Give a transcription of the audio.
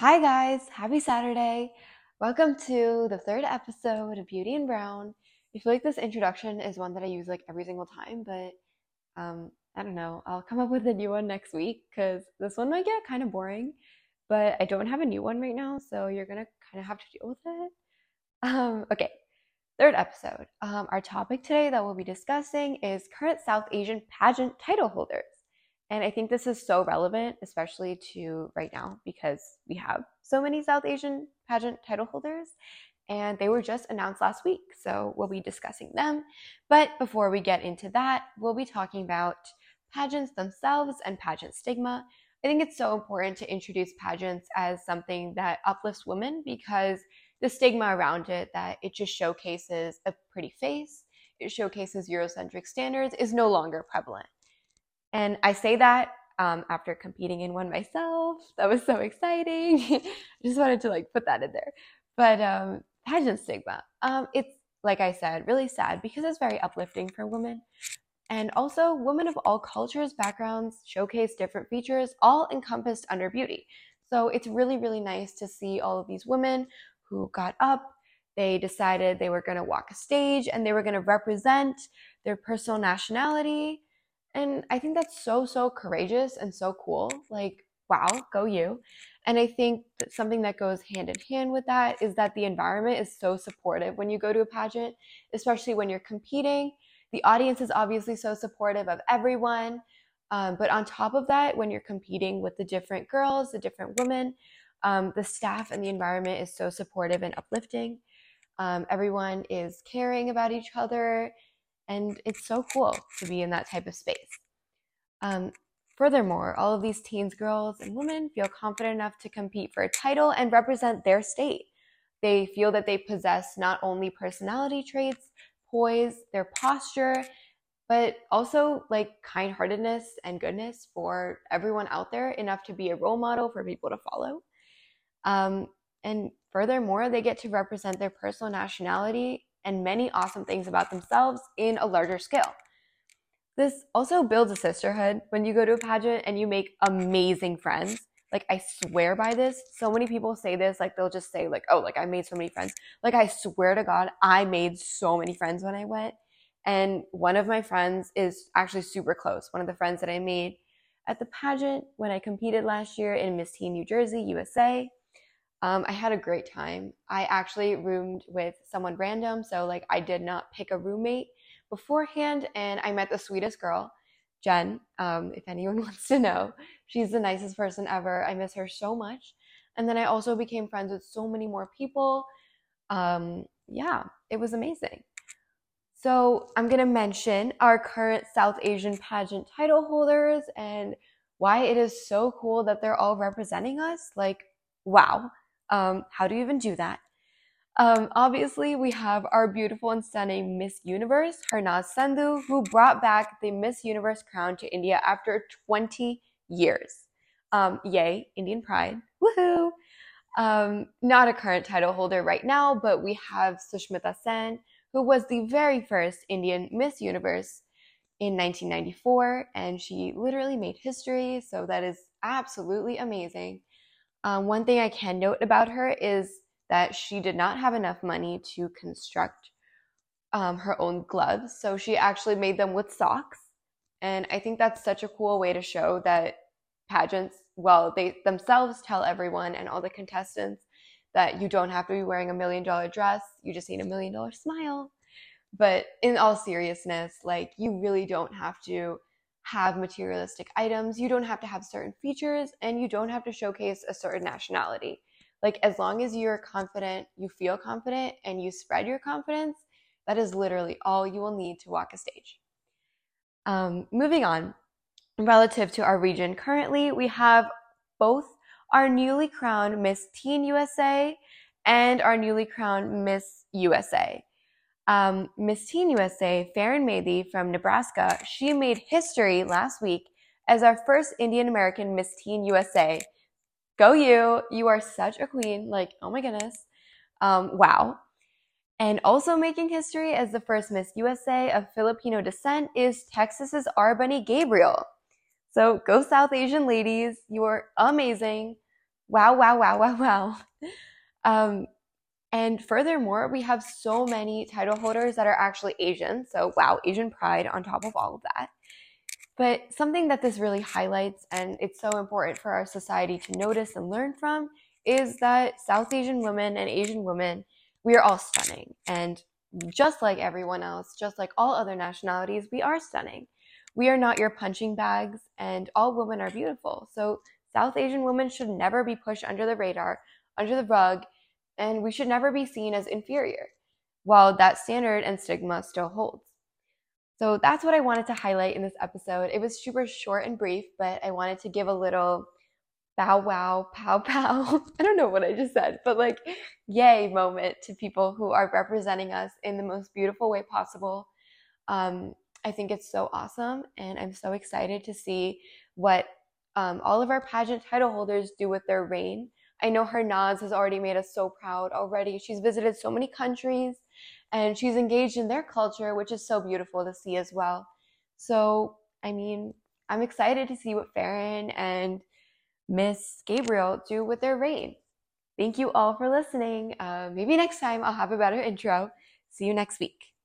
Hi, guys. Happy Saturday. Welcome to the third episode of Beauty and Brown. I feel like this introduction is one that I use like every single time, but um, I don't know. I'll come up with a new one next week because this one might get kind of boring, but I don't have a new one right now, so you're gonna kind of have to deal with it. Um, okay, third episode. Um, our topic today that we'll be discussing is current South Asian pageant title holders. And I think this is so relevant, especially to right now, because we have so many South Asian pageant title holders, and they were just announced last week. So we'll be discussing them. But before we get into that, we'll be talking about pageants themselves and pageant stigma. I think it's so important to introduce pageants as something that uplifts women because the stigma around it, that it just showcases a pretty face, it showcases Eurocentric standards, is no longer prevalent. And I say that um, after competing in one myself. That was so exciting. I just wanted to like put that in there. But um, pageant stigma, um, it's like I said, really sad because it's very uplifting for women. And also, women of all cultures, backgrounds showcase different features, all encompassed under beauty. So it's really, really nice to see all of these women who got up. They decided they were going to walk a stage and they were going to represent their personal nationality and I think that's so, so courageous and so cool. Like, wow, go you. And I think that something that goes hand in hand with that is that the environment is so supportive when you go to a pageant, especially when you're competing. The audience is obviously so supportive of everyone. Um, but on top of that, when you're competing with the different girls, the different women, um, the staff and the environment is so supportive and uplifting. Um, everyone is caring about each other and it's so cool to be in that type of space. Um, furthermore, all of these teens, girls, and women feel confident enough to compete for a title and represent their state. They feel that they possess not only personality traits, poise, their posture, but also like kind heartedness and goodness for everyone out there, enough to be a role model for people to follow. Um, and furthermore, they get to represent their personal nationality and many awesome things about themselves in a larger scale. This also builds a sisterhood when you go to a pageant and you make amazing friends. Like I swear by this. So many people say this, like they'll just say like, "Oh, like I made so many friends." Like I swear to God, I made so many friends when I went. And one of my friends is actually super close. One of the friends that I made at the pageant when I competed last year in Miss Teen New Jersey, USA. Um, I had a great time. I actually roomed with someone random, so like I did not pick a roommate beforehand, and I met the sweetest girl, Jen. Um, if anyone wants to know, she's the nicest person ever. I miss her so much. And then I also became friends with so many more people. Um, yeah, it was amazing. So I'm gonna mention our current South Asian pageant title holders and why it is so cool that they're all representing us. Like, wow. Um, how do you even do that? Um, obviously, we have our beautiful and stunning Miss Universe, Harnaaz Sandhu, who brought back the Miss Universe crown to India after 20 years. Um, yay, Indian pride. Woohoo! Um, not a current title holder right now, but we have Sushmita Sen, who was the very first Indian Miss Universe in 1994, and she literally made history, so that is absolutely amazing. Um, one thing I can note about her is that she did not have enough money to construct um, her own gloves. So she actually made them with socks. And I think that's such a cool way to show that pageants, well, they themselves tell everyone and all the contestants that you don't have to be wearing a million dollar dress, you just need a million dollar smile. But in all seriousness, like you really don't have to have materialistic items. You don't have to have certain features and you don't have to showcase a certain nationality. Like, as long as you're confident, you feel confident, and you spread your confidence, that is literally all you will need to walk a stage. Um, moving on, relative to our region, currently we have both our newly crowned Miss Teen USA and our newly crowned Miss USA um, Miss Teen USA, Faron Medhi from Nebraska, she made history last week as our first Indian American Miss Teen USA. Go you! You are such a queen. Like, oh my goodness. Um, wow. And also making history as the first Miss USA of Filipino descent is Texas's R'Bonney Gabriel. So go South Asian ladies. You are amazing. wow, wow, wow, wow, wow. Um, and furthermore, we have so many title holders that are actually Asian. So, wow, Asian pride on top of all of that. But something that this really highlights, and it's so important for our society to notice and learn from, is that South Asian women and Asian women, we are all stunning. And just like everyone else, just like all other nationalities, we are stunning. We are not your punching bags, and all women are beautiful. So, South Asian women should never be pushed under the radar, under the rug, and we should never be seen as inferior, while that standard and stigma still holds. So that's what I wanted to highlight in this episode. It was super short and brief, but I wanted to give a little bow wow, pow pow. I don't know what I just said, but like, yay moment to people who are representing us in the most beautiful way possible. Um, I think it's so awesome, and I'm so excited to see what um, all of our pageant title holders do with their reign. I know Harnaaz has already made us so proud already. She's visited so many countries and she's engaged in their culture, which is so beautiful to see as well. So, I mean, I'm excited to see what Faron and Miss Gabriel do with their reign. Thank you all for listening. Uh, maybe next time I'll have a better intro. See you next week.